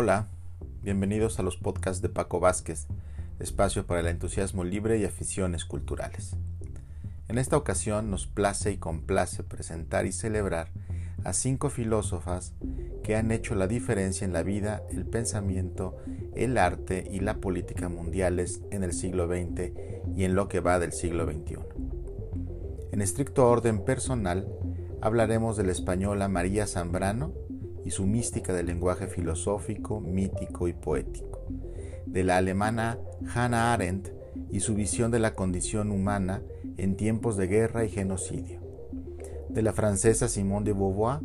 Hola, bienvenidos a los podcasts de Paco Vázquez, espacio para el entusiasmo libre y aficiones culturales. En esta ocasión nos place y complace presentar y celebrar a cinco filósofas que han hecho la diferencia en la vida, el pensamiento, el arte y la política mundiales en el siglo XX y en lo que va del siglo XXI. En estricto orden personal, hablaremos de la española María Zambrano, y su mística del lenguaje filosófico, mítico y poético, de la alemana Hannah Arendt y su visión de la condición humana en tiempos de guerra y genocidio, de la francesa Simone de Beauvoir,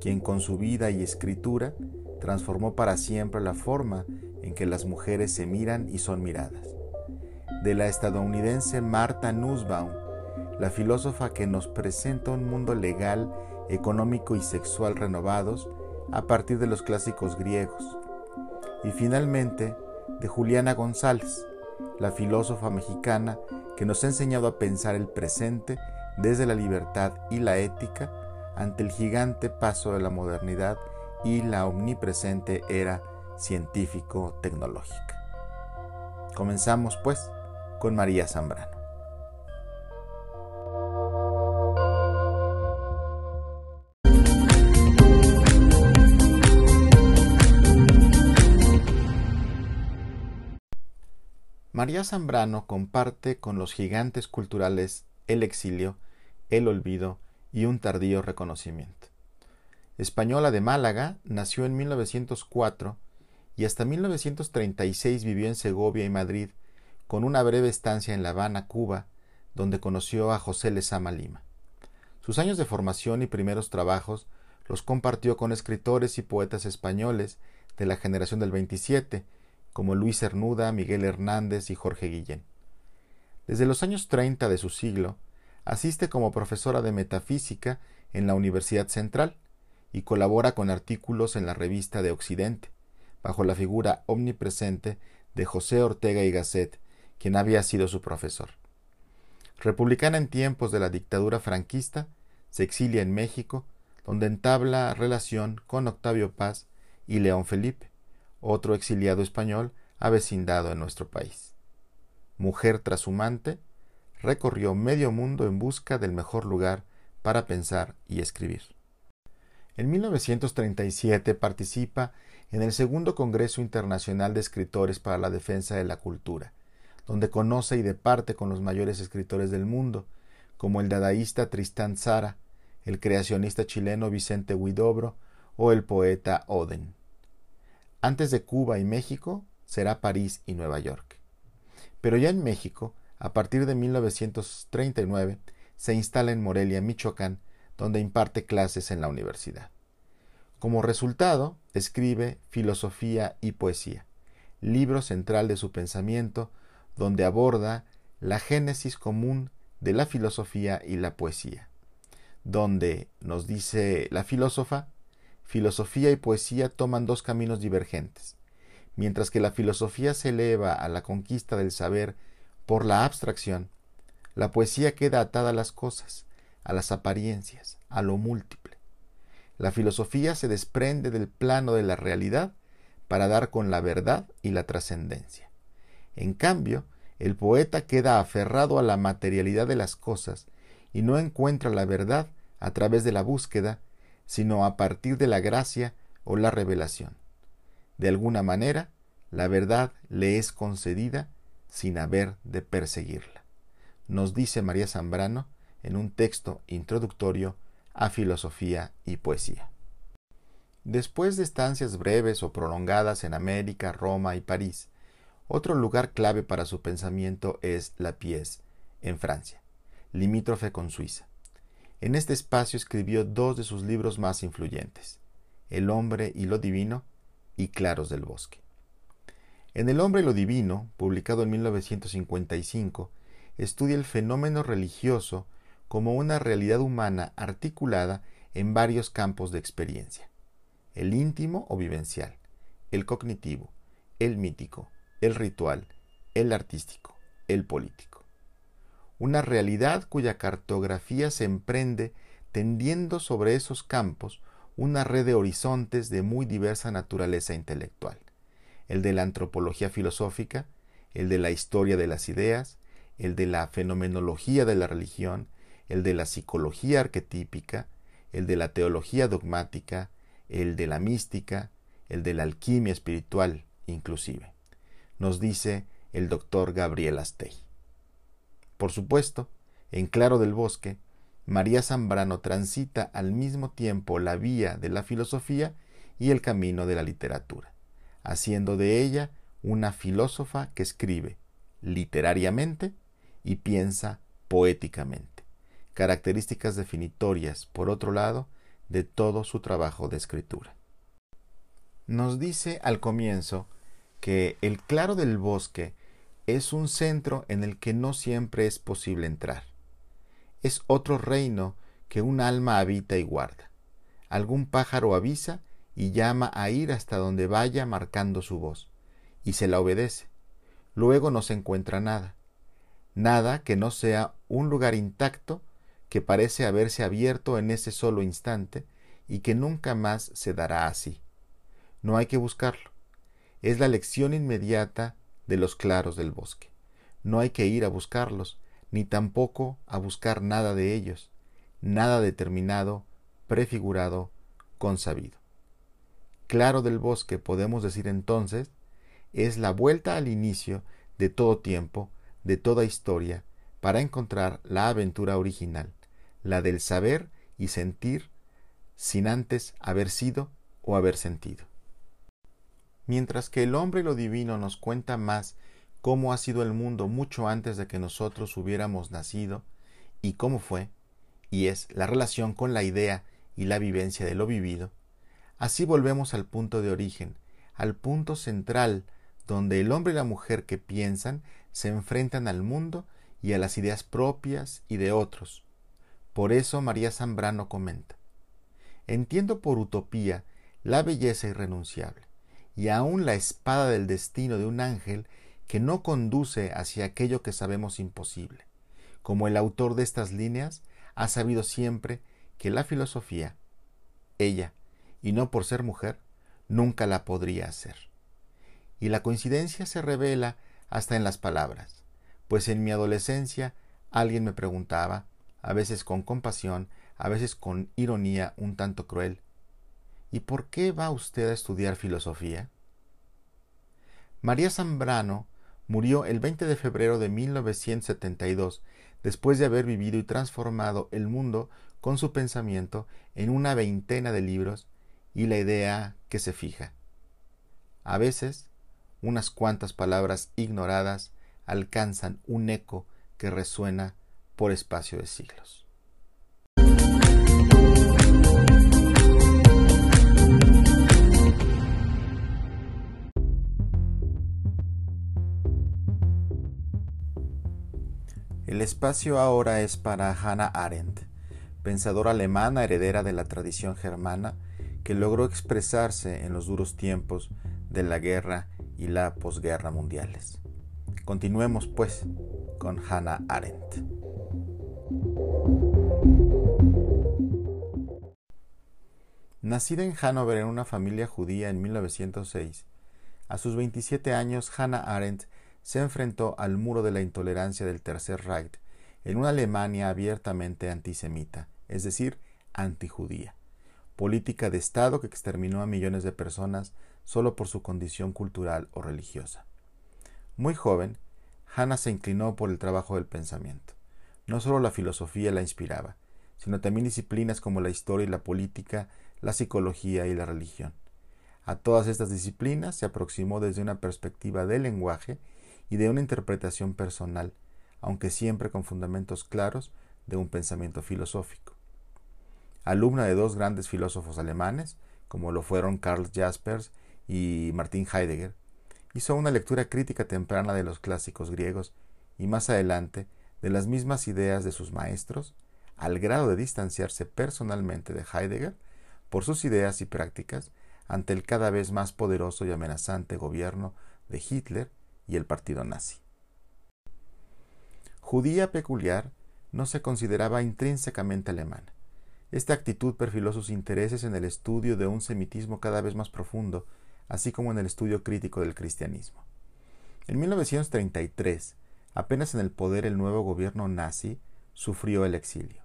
quien con su vida y escritura transformó para siempre la forma en que las mujeres se miran y son miradas, de la estadounidense Martha Nussbaum, la filósofa que nos presenta un mundo legal, económico y sexual renovados a partir de los clásicos griegos. Y finalmente, de Juliana González, la filósofa mexicana que nos ha enseñado a pensar el presente desde la libertad y la ética ante el gigante paso de la modernidad y la omnipresente era científico-tecnológica. Comenzamos pues con María Zambrano. María Zambrano comparte con los gigantes culturales el exilio, el olvido y un tardío reconocimiento. Española de Málaga, nació en 1904 y hasta 1936 vivió en Segovia y Madrid, con una breve estancia en La Habana, Cuba, donde conoció a José Lezama Lima. Sus años de formación y primeros trabajos los compartió con escritores y poetas españoles de la generación del 27, como Luis Cernuda, Miguel Hernández y Jorge Guillén. Desde los años 30 de su siglo, asiste como profesora de metafísica en la Universidad Central y colabora con artículos en la revista de Occidente, bajo la figura omnipresente de José Ortega y Gasset, quien había sido su profesor. Republicana en tiempos de la dictadura franquista, se exilia en México, donde entabla relación con Octavio Paz y León Felipe, otro exiliado español avecindado en nuestro país. Mujer trashumante, recorrió medio mundo en busca del mejor lugar para pensar y escribir. En 1937 participa en el segundo Congreso Internacional de Escritores para la Defensa de la Cultura, donde conoce y departe con los mayores escritores del mundo, como el dadaísta Tristán Zara, el creacionista chileno Vicente Huidobro o el poeta Oden. Antes de Cuba y México será París y Nueva York. Pero ya en México, a partir de 1939, se instala en Morelia, Michoacán, donde imparte clases en la universidad. Como resultado, escribe Filosofía y Poesía, libro central de su pensamiento, donde aborda la génesis común de la filosofía y la poesía, donde, nos dice la filósofa, filosofía y poesía toman dos caminos divergentes. Mientras que la filosofía se eleva a la conquista del saber por la abstracción, la poesía queda atada a las cosas, a las apariencias, a lo múltiple. La filosofía se desprende del plano de la realidad para dar con la verdad y la trascendencia. En cambio, el poeta queda aferrado a la materialidad de las cosas y no encuentra la verdad a través de la búsqueda sino a partir de la gracia o la revelación. De alguna manera, la verdad le es concedida sin haber de perseguirla. Nos dice María Zambrano en un texto introductorio a filosofía y poesía. Después de estancias breves o prolongadas en América, Roma y París, otro lugar clave para su pensamiento es La Pièce, en Francia, limítrofe con Suiza. En este espacio escribió dos de sus libros más influyentes, El hombre y lo divino y Claros del bosque. En El hombre y lo divino, publicado en 1955, estudia el fenómeno religioso como una realidad humana articulada en varios campos de experiencia, el íntimo o vivencial, el cognitivo, el mítico, el ritual, el artístico, el político una realidad cuya cartografía se emprende tendiendo sobre esos campos una red de horizontes de muy diversa naturaleza intelectual, el de la antropología filosófica, el de la historia de las ideas, el de la fenomenología de la religión, el de la psicología arquetípica, el de la teología dogmática, el de la mística, el de la alquimia espiritual inclusive, nos dice el doctor Gabriel Astey. Por supuesto, en Claro del Bosque, María Zambrano transita al mismo tiempo la vía de la filosofía y el camino de la literatura, haciendo de ella una filósofa que escribe literariamente y piensa poéticamente, características definitorias, por otro lado, de todo su trabajo de escritura. Nos dice al comienzo que el claro del bosque es un centro en el que no siempre es posible entrar es otro reino que un alma habita y guarda. Algún pájaro avisa y llama a ir hasta donde vaya marcando su voz, y se la obedece. Luego no se encuentra nada, nada que no sea un lugar intacto que parece haberse abierto en ese solo instante y que nunca más se dará así. No hay que buscarlo. Es la lección inmediata de los claros del bosque. No hay que ir a buscarlos, ni tampoco a buscar nada de ellos, nada determinado, prefigurado, consabido. Claro del bosque, podemos decir entonces, es la vuelta al inicio de todo tiempo, de toda historia, para encontrar la aventura original, la del saber y sentir sin antes haber sido o haber sentido. Mientras que el hombre y lo divino nos cuenta más cómo ha sido el mundo mucho antes de que nosotros hubiéramos nacido y cómo fue, y es la relación con la idea y la vivencia de lo vivido, así volvemos al punto de origen, al punto central donde el hombre y la mujer que piensan se enfrentan al mundo y a las ideas propias y de otros. Por eso María Zambrano comenta, entiendo por utopía la belleza irrenunciable, y aun la espada del destino de un ángel que no conduce hacia aquello que sabemos imposible. Como el autor de estas líneas ha sabido siempre que la filosofía, ella, y no por ser mujer, nunca la podría hacer. Y la coincidencia se revela hasta en las palabras, pues en mi adolescencia alguien me preguntaba, a veces con compasión, a veces con ironía un tanto cruel, ¿y por qué va usted a estudiar filosofía? María Zambrano murió el 20 de febrero de 1972, después de haber vivido y transformado el mundo con su pensamiento en una veintena de libros y la idea que se fija. A veces, unas cuantas palabras ignoradas alcanzan un eco que resuena por espacio de siglos. El espacio ahora es para Hannah Arendt, pensadora alemana heredera de la tradición germana que logró expresarse en los duros tiempos de la guerra y la posguerra mundiales. Continuemos pues con Hannah Arendt. Nacida en Hannover en una familia judía en 1906, a sus 27 años Hannah Arendt se enfrentó al muro de la intolerancia del Tercer Reich en una Alemania abiertamente antisemita, es decir, antijudía, política de Estado que exterminó a millones de personas solo por su condición cultural o religiosa. Muy joven, Hannah se inclinó por el trabajo del pensamiento. No solo la filosofía la inspiraba, sino también disciplinas como la historia y la política, la psicología y la religión. A todas estas disciplinas se aproximó desde una perspectiva del lenguaje y de una interpretación personal, aunque siempre con fundamentos claros de un pensamiento filosófico. Alumna de dos grandes filósofos alemanes, como lo fueron Karl Jaspers y Martin Heidegger, hizo una lectura crítica temprana de los clásicos griegos y más adelante de las mismas ideas de sus maestros, al grado de distanciarse personalmente de Heidegger por sus ideas y prácticas ante el cada vez más poderoso y amenazante gobierno de Hitler y el partido nazi. Judía peculiar, no se consideraba intrínsecamente alemana. Esta actitud perfiló sus intereses en el estudio de un semitismo cada vez más profundo, así como en el estudio crítico del cristianismo. En 1933, apenas en el poder el nuevo gobierno nazi, sufrió el exilio.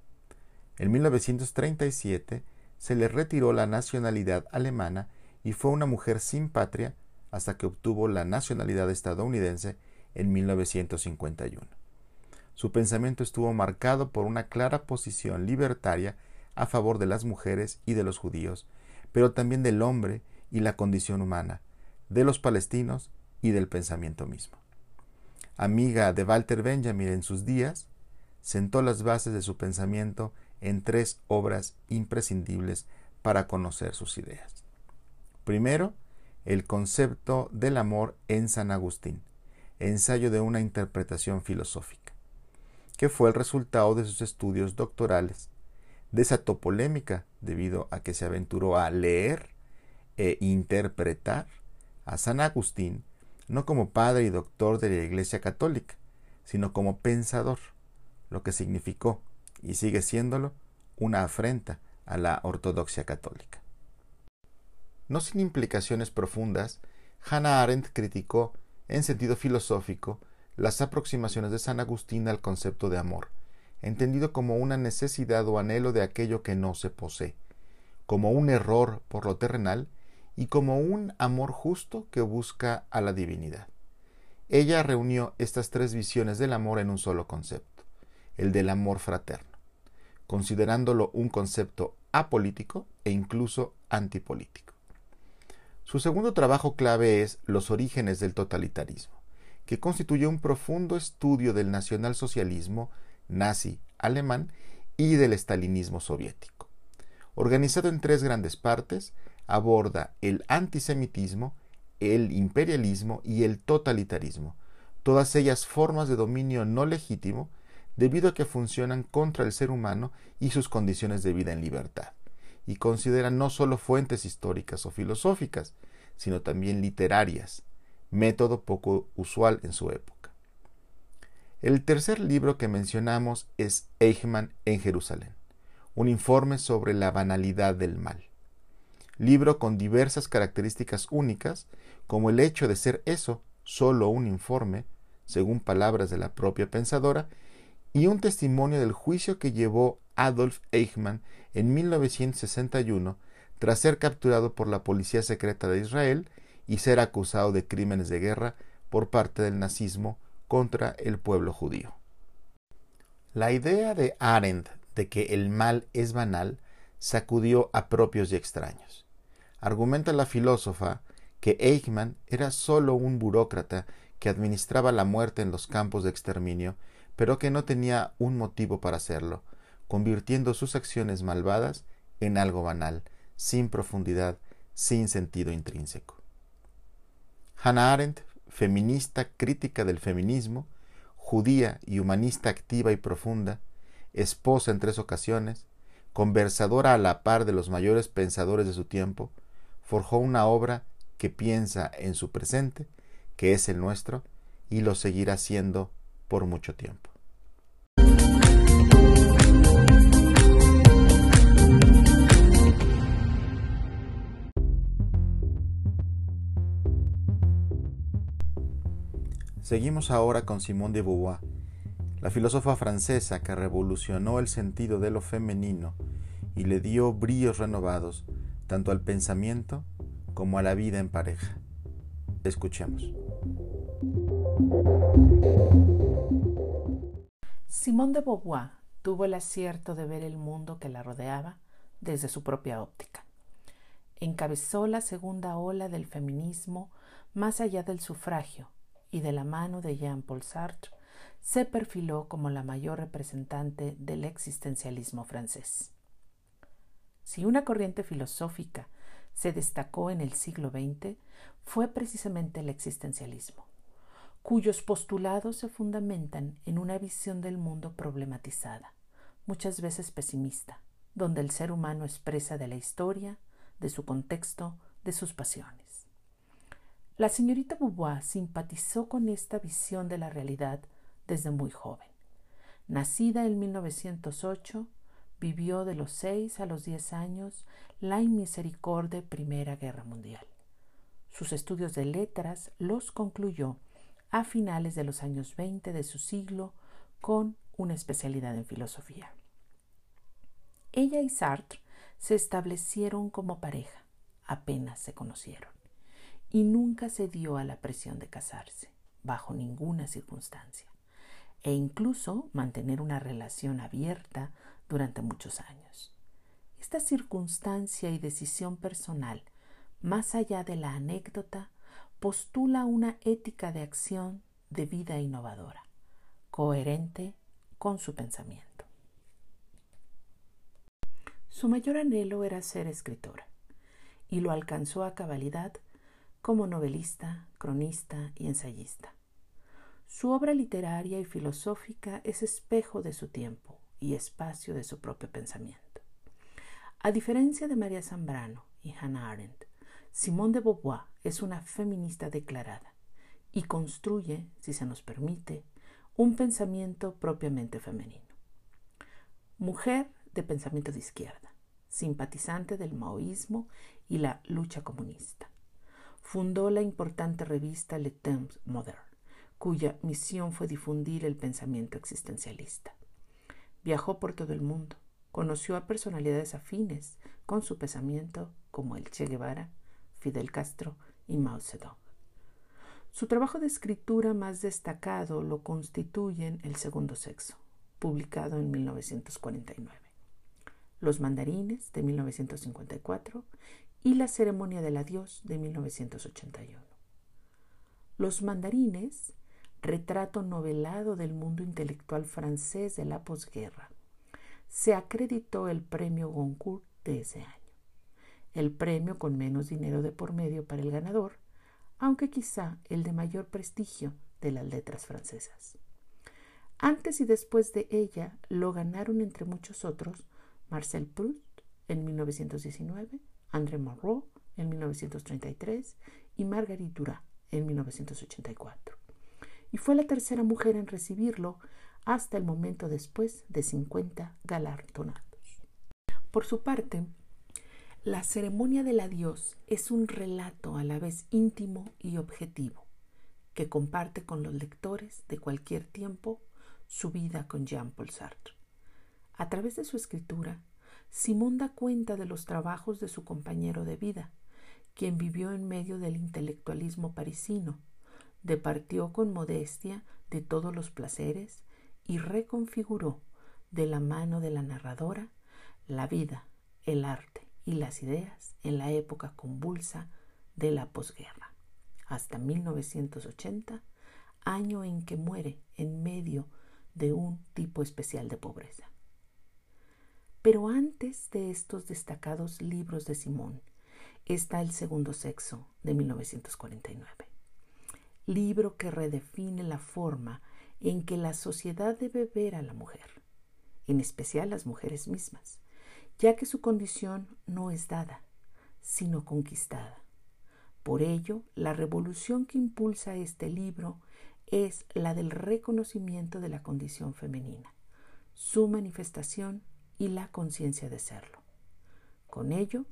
En 1937 se le retiró la nacionalidad alemana y fue una mujer sin patria hasta que obtuvo la nacionalidad estadounidense en 1951. Su pensamiento estuvo marcado por una clara posición libertaria a favor de las mujeres y de los judíos, pero también del hombre y la condición humana, de los palestinos y del pensamiento mismo. Amiga de Walter Benjamin en sus días, sentó las bases de su pensamiento en tres obras imprescindibles para conocer sus ideas. Primero, el concepto del amor en San Agustín, ensayo de una interpretación filosófica, que fue el resultado de sus estudios doctorales desató polémica debido a que se aventuró a leer e interpretar a San Agustín no como padre y doctor de la Iglesia Católica, sino como pensador, lo que significó, y sigue siéndolo, una afrenta a la ortodoxia católica. No sin implicaciones profundas, Hannah Arendt criticó, en sentido filosófico, las aproximaciones de San Agustín al concepto de amor, entendido como una necesidad o anhelo de aquello que no se posee, como un error por lo terrenal y como un amor justo que busca a la divinidad. Ella reunió estas tres visiones del amor en un solo concepto, el del amor fraterno, considerándolo un concepto apolítico e incluso antipolítico. Su segundo trabajo clave es Los orígenes del totalitarismo, que constituye un profundo estudio del nacionalsocialismo nazi alemán y del estalinismo soviético. Organizado en tres grandes partes, aborda el antisemitismo, el imperialismo y el totalitarismo, todas ellas formas de dominio no legítimo debido a que funcionan contra el ser humano y sus condiciones de vida en libertad, y consideran no solo fuentes históricas o filosóficas, sino también literarias, método poco usual en su época. El tercer libro que mencionamos es Eichmann en Jerusalén, un informe sobre la banalidad del mal. Libro con diversas características únicas, como el hecho de ser eso, solo un informe, según palabras de la propia pensadora, y un testimonio del juicio que llevó Adolf Eichmann en 1961 tras ser capturado por la policía secreta de Israel y ser acusado de crímenes de guerra por parte del nazismo contra el pueblo judío. La idea de Arendt de que el mal es banal sacudió a propios y extraños. Argumenta la filósofa que Eichmann era sólo un burócrata que administraba la muerte en los campos de exterminio, pero que no tenía un motivo para hacerlo, convirtiendo sus acciones malvadas en algo banal, sin profundidad, sin sentido intrínseco. Hannah Arendt feminista crítica del feminismo, judía y humanista activa y profunda, esposa en tres ocasiones, conversadora a la par de los mayores pensadores de su tiempo, forjó una obra que piensa en su presente, que es el nuestro, y lo seguirá siendo por mucho tiempo. Seguimos ahora con Simone de Beauvoir, la filósofa francesa que revolucionó el sentido de lo femenino y le dio brillos renovados tanto al pensamiento como a la vida en pareja. Escuchemos. Simone de Beauvoir tuvo el acierto de ver el mundo que la rodeaba desde su propia óptica. Encabezó la segunda ola del feminismo más allá del sufragio y de la mano de Jean-Paul Sartre, se perfiló como la mayor representante del existencialismo francés. Si una corriente filosófica se destacó en el siglo XX, fue precisamente el existencialismo, cuyos postulados se fundamentan en una visión del mundo problematizada, muchas veces pesimista, donde el ser humano expresa de la historia, de su contexto, de sus pasiones. La señorita Beauvoir simpatizó con esta visión de la realidad desde muy joven. Nacida en 1908, Vivió de los 6 a los 10 años la inmisericordia Primera Guerra Mundial. Sus estudios de letras los concluyó a finales de los años 20 de su siglo con una especialidad en filosofía. Ella y Sartre se establecieron como pareja, apenas se conocieron, y nunca se dio a la presión de casarse, bajo ninguna circunstancia, e incluso mantener una relación abierta durante muchos años. Esta circunstancia y decisión personal, más allá de la anécdota, postula una ética de acción de vida innovadora, coherente con su pensamiento. Su mayor anhelo era ser escritora, y lo alcanzó a cabalidad como novelista, cronista y ensayista. Su obra literaria y filosófica es espejo de su tiempo y espacio de su propio pensamiento. A diferencia de María Zambrano y Hannah Arendt, Simone de Beauvoir es una feminista declarada y construye, si se nos permite, un pensamiento propiamente femenino. Mujer de pensamiento de izquierda, simpatizante del maoísmo y la lucha comunista. Fundó la importante revista Le Temps Moderne, cuya misión fue difundir el pensamiento existencialista. Viajó por todo el mundo, conoció a personalidades afines con su pensamiento como el Che Guevara, Fidel Castro y Mao Zedong. Su trabajo de escritura más destacado lo constituyen El Segundo Sexo, publicado en 1949, Los Mandarines de 1954 y La Ceremonia del Adiós de 1981. Los Mandarines, retrato novelado del mundo intelectual francés de la posguerra, se acreditó el premio Goncourt de ese año el premio con menos dinero de por medio para el ganador, aunque quizá el de mayor prestigio de las letras francesas. Antes y después de ella lo ganaron entre muchos otros Marcel Proust en 1919, André Malraux en 1933 y Marguerite Duras en 1984. Y fue la tercera mujer en recibirlo hasta el momento después de 50 galardonados. Por su parte, la ceremonia del adiós es un relato a la vez íntimo y objetivo, que comparte con los lectores de cualquier tiempo su vida con Jean-Paul Sartre. A través de su escritura, Simón da cuenta de los trabajos de su compañero de vida, quien vivió en medio del intelectualismo parisino, departió con modestia de todos los placeres y reconfiguró de la mano de la narradora la vida, el arte y las ideas en la época convulsa de la posguerra, hasta 1980, año en que muere en medio de un tipo especial de pobreza. Pero antes de estos destacados libros de Simón está El Segundo Sexo de 1949, libro que redefine la forma en que la sociedad debe ver a la mujer, en especial las mujeres mismas, ya que su condición no es dada, sino conquistada. Por ello, la revolución que impulsa este libro es la del reconocimiento de la condición femenina, su manifestación y la conciencia de serlo. Con ello,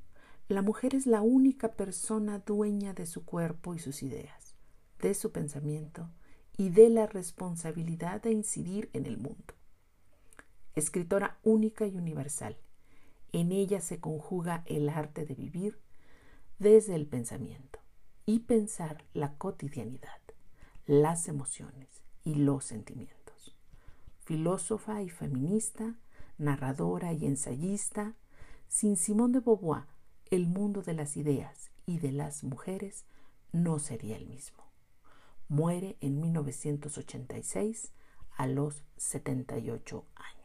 la mujer es la única persona dueña de su cuerpo y sus ideas, de su pensamiento y de la responsabilidad de incidir en el mundo. Escritora única y universal, en ella se conjuga el arte de vivir desde el pensamiento y pensar la cotidianidad, las emociones y los sentimientos. Filósofa y feminista, narradora y ensayista, sin Simón de Beauvoir, el mundo de las ideas y de las mujeres no sería el mismo. Muere en 1986 a los 78 años.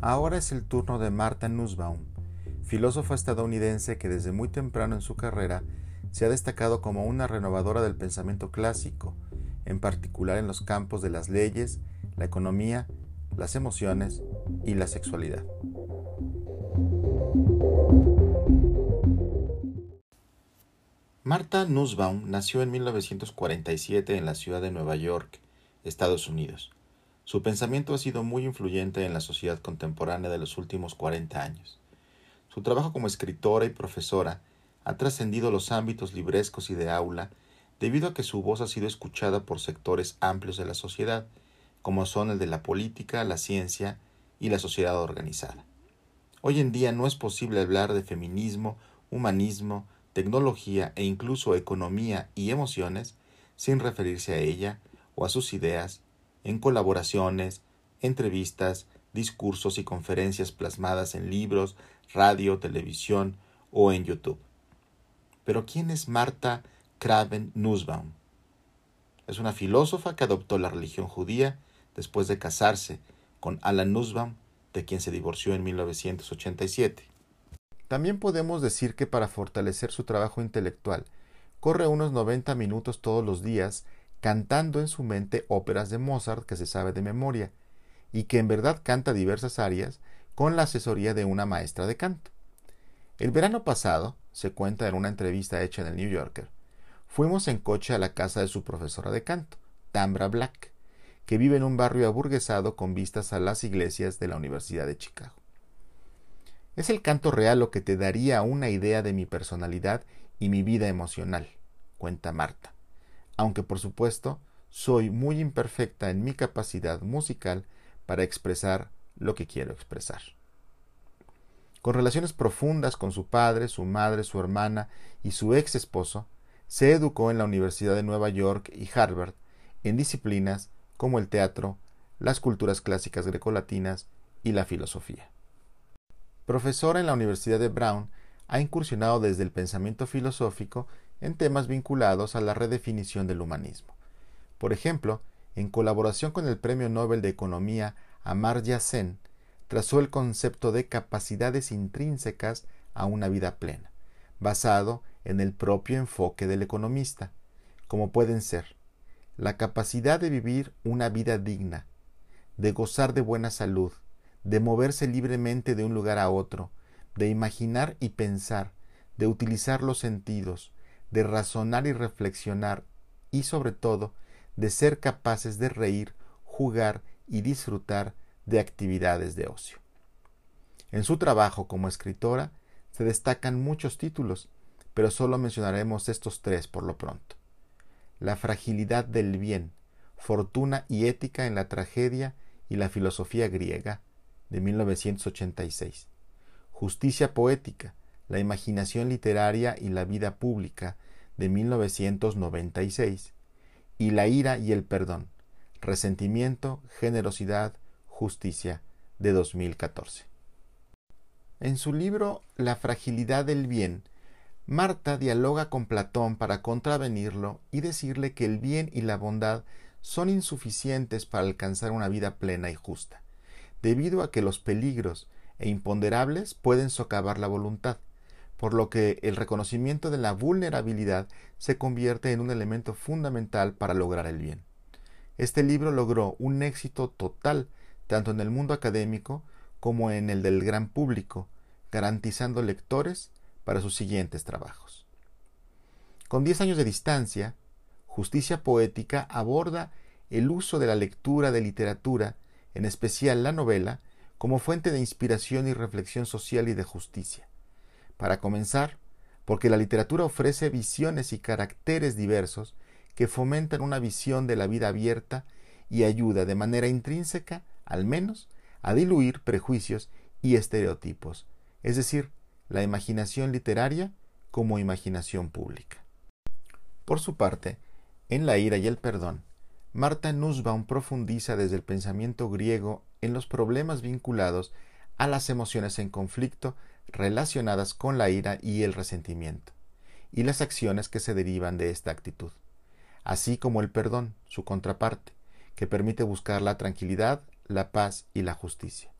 Ahora es el turno de Martha Nussbaum, filósofa estadounidense que desde muy temprano en su carrera se ha destacado como una renovadora del pensamiento clásico, en particular en los campos de las leyes, la economía, las emociones y la sexualidad. Martha Nussbaum nació en 1947 en la ciudad de Nueva York, Estados Unidos. Su pensamiento ha sido muy influyente en la sociedad contemporánea de los últimos 40 años. Su trabajo como escritora y profesora ha trascendido los ámbitos librescos y de aula debido a que su voz ha sido escuchada por sectores amplios de la sociedad, como son el de la política, la ciencia y la sociedad organizada. Hoy en día no es posible hablar de feminismo, humanismo, tecnología e incluso economía y emociones sin referirse a ella o a sus ideas en colaboraciones, entrevistas, discursos y conferencias plasmadas en libros, radio, televisión o en YouTube. Pero ¿quién es Marta Kraven Nussbaum? Es una filósofa que adoptó la religión judía después de casarse con Alan Nussbaum, de quien se divorció en 1987. También podemos decir que para fortalecer su trabajo intelectual, corre unos 90 minutos todos los días cantando en su mente óperas de Mozart que se sabe de memoria, y que en verdad canta diversas áreas con la asesoría de una maestra de canto. El verano pasado, se cuenta en una entrevista hecha en el New Yorker, fuimos en coche a la casa de su profesora de canto, Tambra Black, que vive en un barrio aburguesado con vistas a las iglesias de la Universidad de Chicago. Es el canto real lo que te daría una idea de mi personalidad y mi vida emocional, cuenta Marta aunque por supuesto soy muy imperfecta en mi capacidad musical para expresar lo que quiero expresar. Con relaciones profundas con su padre, su madre, su hermana y su ex esposo, se educó en la Universidad de Nueva York y Harvard en disciplinas como el teatro, las culturas clásicas grecolatinas y la filosofía. Profesora en la Universidad de Brown, ha incursionado desde el pensamiento filosófico en temas vinculados a la redefinición del humanismo. Por ejemplo, en colaboración con el Premio Nobel de Economía Amartya Sen, trazó el concepto de capacidades intrínsecas a una vida plena, basado en el propio enfoque del economista, como pueden ser la capacidad de vivir una vida digna, de gozar de buena salud, de moverse libremente de un lugar a otro, de imaginar y pensar, de utilizar los sentidos, de razonar y reflexionar y sobre todo de ser capaces de reír, jugar y disfrutar de actividades de ocio. En su trabajo como escritora se destacan muchos títulos, pero solo mencionaremos estos tres por lo pronto. La fragilidad del bien, fortuna y ética en la tragedia y la filosofía griega, de 1986. Justicia poética, la imaginación literaria y la vida pública de 1996 y La ira y el perdón, resentimiento, generosidad, justicia de 2014. En su libro La fragilidad del bien, Marta dialoga con Platón para contravenirlo y decirle que el bien y la bondad son insuficientes para alcanzar una vida plena y justa, debido a que los peligros e imponderables pueden socavar la voluntad, por lo que el reconocimiento de la vulnerabilidad se convierte en un elemento fundamental para lograr el bien. Este libro logró un éxito total tanto en el mundo académico como en el del gran público, garantizando lectores para sus siguientes trabajos. Con diez años de distancia, Justicia Poética aborda el uso de la lectura de literatura, en especial la novela, como fuente de inspiración y reflexión social y de justicia. Para comenzar, porque la literatura ofrece visiones y caracteres diversos que fomentan una visión de la vida abierta y ayuda de manera intrínseca, al menos, a diluir prejuicios y estereotipos, es decir, la imaginación literaria como imaginación pública. Por su parte, en La ira y el perdón, Marta Nussbaum profundiza desde el pensamiento griego en los problemas vinculados a las emociones en conflicto relacionadas con la ira y el resentimiento, y las acciones que se derivan de esta actitud, así como el perdón, su contraparte, que permite buscar la tranquilidad, la paz y la justicia.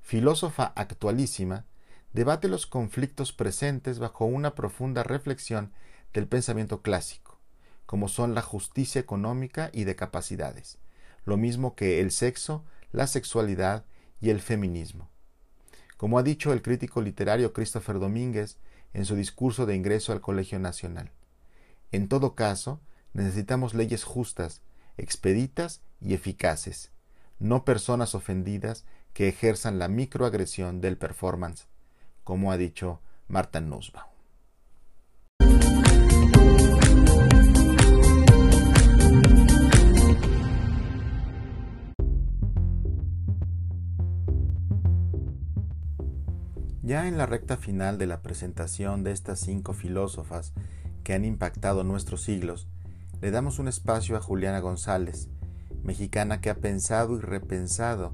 Filósofa actualísima, debate los conflictos presentes bajo una profunda reflexión del pensamiento clásico, como son la justicia económica y de capacidades, lo mismo que el sexo, la sexualidad y el feminismo, como ha dicho el crítico literario Christopher Domínguez en su discurso de ingreso al Colegio Nacional. En todo caso, necesitamos leyes justas, expeditas y eficaces, no personas ofendidas que ejerzan la microagresión del performance, como ha dicho Marta Nussbaum. Ya en la recta final de la presentación de estas cinco filósofas que han impactado nuestros siglos, le damos un espacio a Juliana González, mexicana que ha pensado y repensado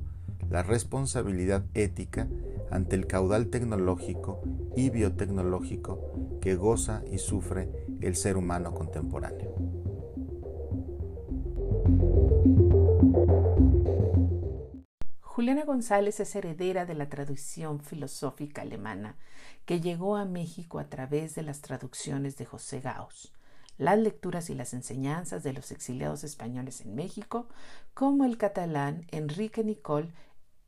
la responsabilidad ética ante el caudal tecnológico y biotecnológico que goza y sufre el ser humano contemporáneo. Juliana González es heredera de la tradición filosófica alemana que llegó a México a través de las traducciones de José Gauss, las lecturas y las enseñanzas de los exiliados españoles en México, como el catalán Enrique Nicol,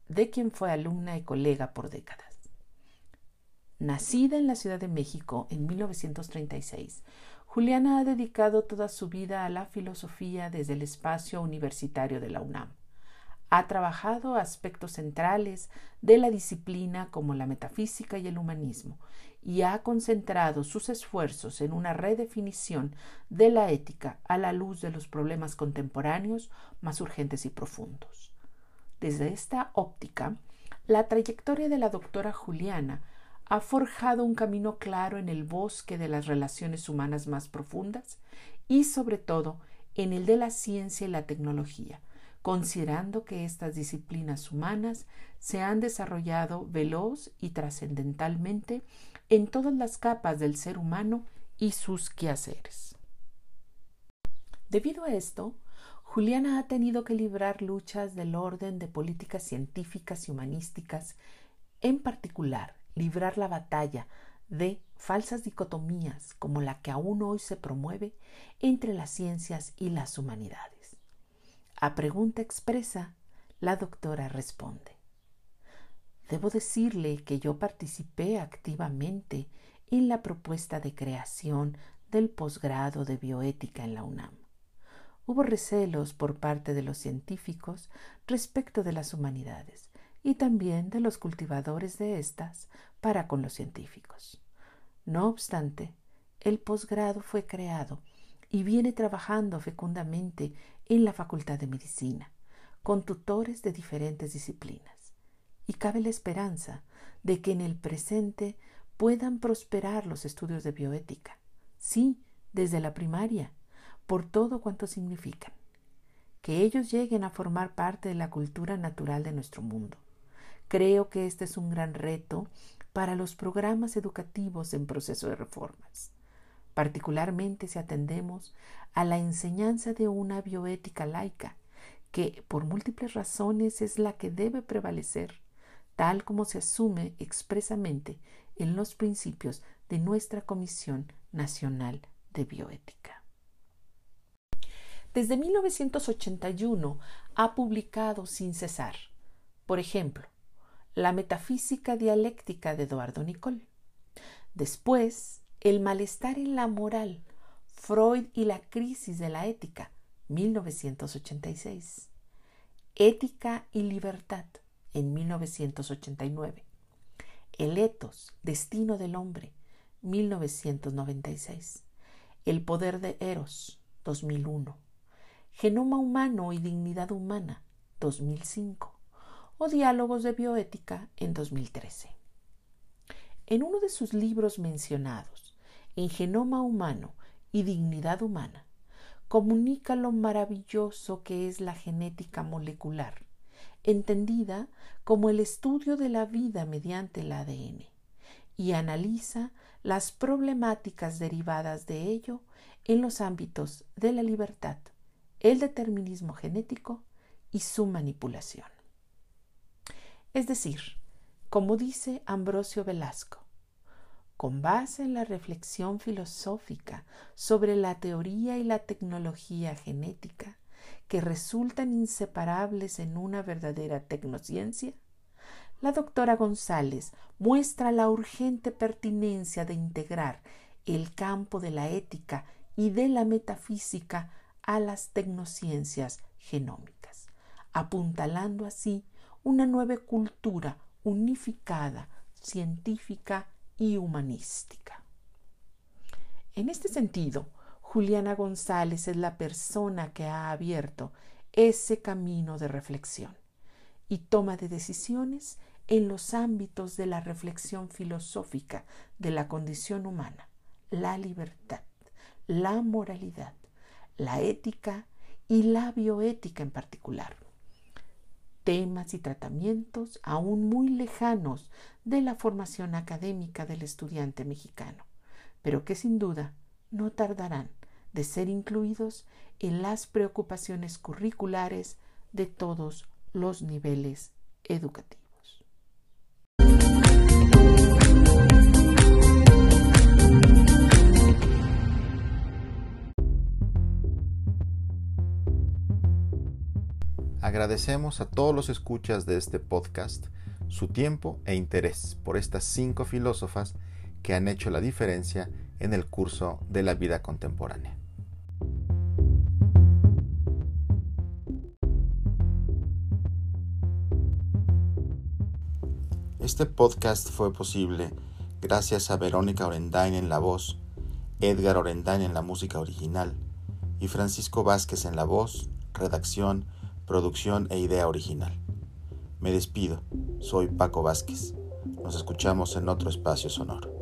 de quien fue alumna y colega por décadas. Nacida en la Ciudad de México en 1936, Juliana ha dedicado toda su vida a la filosofía desde el espacio universitario de la UNAM ha trabajado aspectos centrales de la disciplina como la metafísica y el humanismo, y ha concentrado sus esfuerzos en una redefinición de la ética a la luz de los problemas contemporáneos más urgentes y profundos. Desde esta óptica, la trayectoria de la doctora Juliana ha forjado un camino claro en el bosque de las relaciones humanas más profundas y sobre todo en el de la ciencia y la tecnología, considerando que estas disciplinas humanas se han desarrollado veloz y trascendentalmente en todas las capas del ser humano y sus quehaceres. Debido a esto, Juliana ha tenido que librar luchas del orden de políticas científicas y humanísticas, en particular, librar la batalla de falsas dicotomías como la que aún hoy se promueve entre las ciencias y las humanidades. A pregunta expresa, la doctora responde. Debo decirle que yo participé activamente en la propuesta de creación del posgrado de bioética en la UNAM. Hubo recelos por parte de los científicos respecto de las humanidades y también de los cultivadores de estas para con los científicos. No obstante, el posgrado fue creado y viene trabajando fecundamente en la Facultad de Medicina, con tutores de diferentes disciplinas. Y cabe la esperanza de que en el presente puedan prosperar los estudios de bioética, sí, desde la primaria, por todo cuanto significan. Que ellos lleguen a formar parte de la cultura natural de nuestro mundo. Creo que este es un gran reto para los programas educativos en proceso de reformas particularmente si atendemos a la enseñanza de una bioética laica, que por múltiples razones es la que debe prevalecer, tal como se asume expresamente en los principios de nuestra Comisión Nacional de Bioética. Desde 1981 ha publicado sin cesar, por ejemplo, La metafísica dialéctica de Eduardo Nicol. Después, el malestar en la moral, Freud y la crisis de la ética, 1986. Ética y libertad, en 1989. El etos, destino del hombre, 1996. El poder de Eros, 2001. Genoma humano y dignidad humana, 2005. O diálogos de bioética, en 2013. En uno de sus libros mencionados, en genoma humano y dignidad humana, comunica lo maravilloso que es la genética molecular, entendida como el estudio de la vida mediante el ADN, y analiza las problemáticas derivadas de ello en los ámbitos de la libertad, el determinismo genético y su manipulación. Es decir, como dice Ambrosio Velasco, con base en la reflexión filosófica sobre la teoría y la tecnología genética que resultan inseparables en una verdadera tecnociencia, la doctora González muestra la urgente pertinencia de integrar el campo de la ética y de la metafísica a las tecnociencias genómicas, apuntalando así una nueva cultura unificada, científica y humanística. En este sentido, Juliana González es la persona que ha abierto ese camino de reflexión y toma de decisiones en los ámbitos de la reflexión filosófica de la condición humana, la libertad, la moralidad, la ética y la bioética en particular. Temas y tratamientos aún muy lejanos de la formación académica del estudiante mexicano, pero que sin duda no tardarán de ser incluidos en las preocupaciones curriculares de todos los niveles educativos. Agradecemos a todos los escuchas de este podcast su tiempo e interés por estas cinco filósofas que han hecho la diferencia en el curso de la vida contemporánea. Este podcast fue posible gracias a Verónica Orendain en la voz, Edgar Orendain en la música original y Francisco Vázquez en la voz, redacción, producción e idea original. Me despido, soy Paco Vázquez. Nos escuchamos en otro espacio sonoro.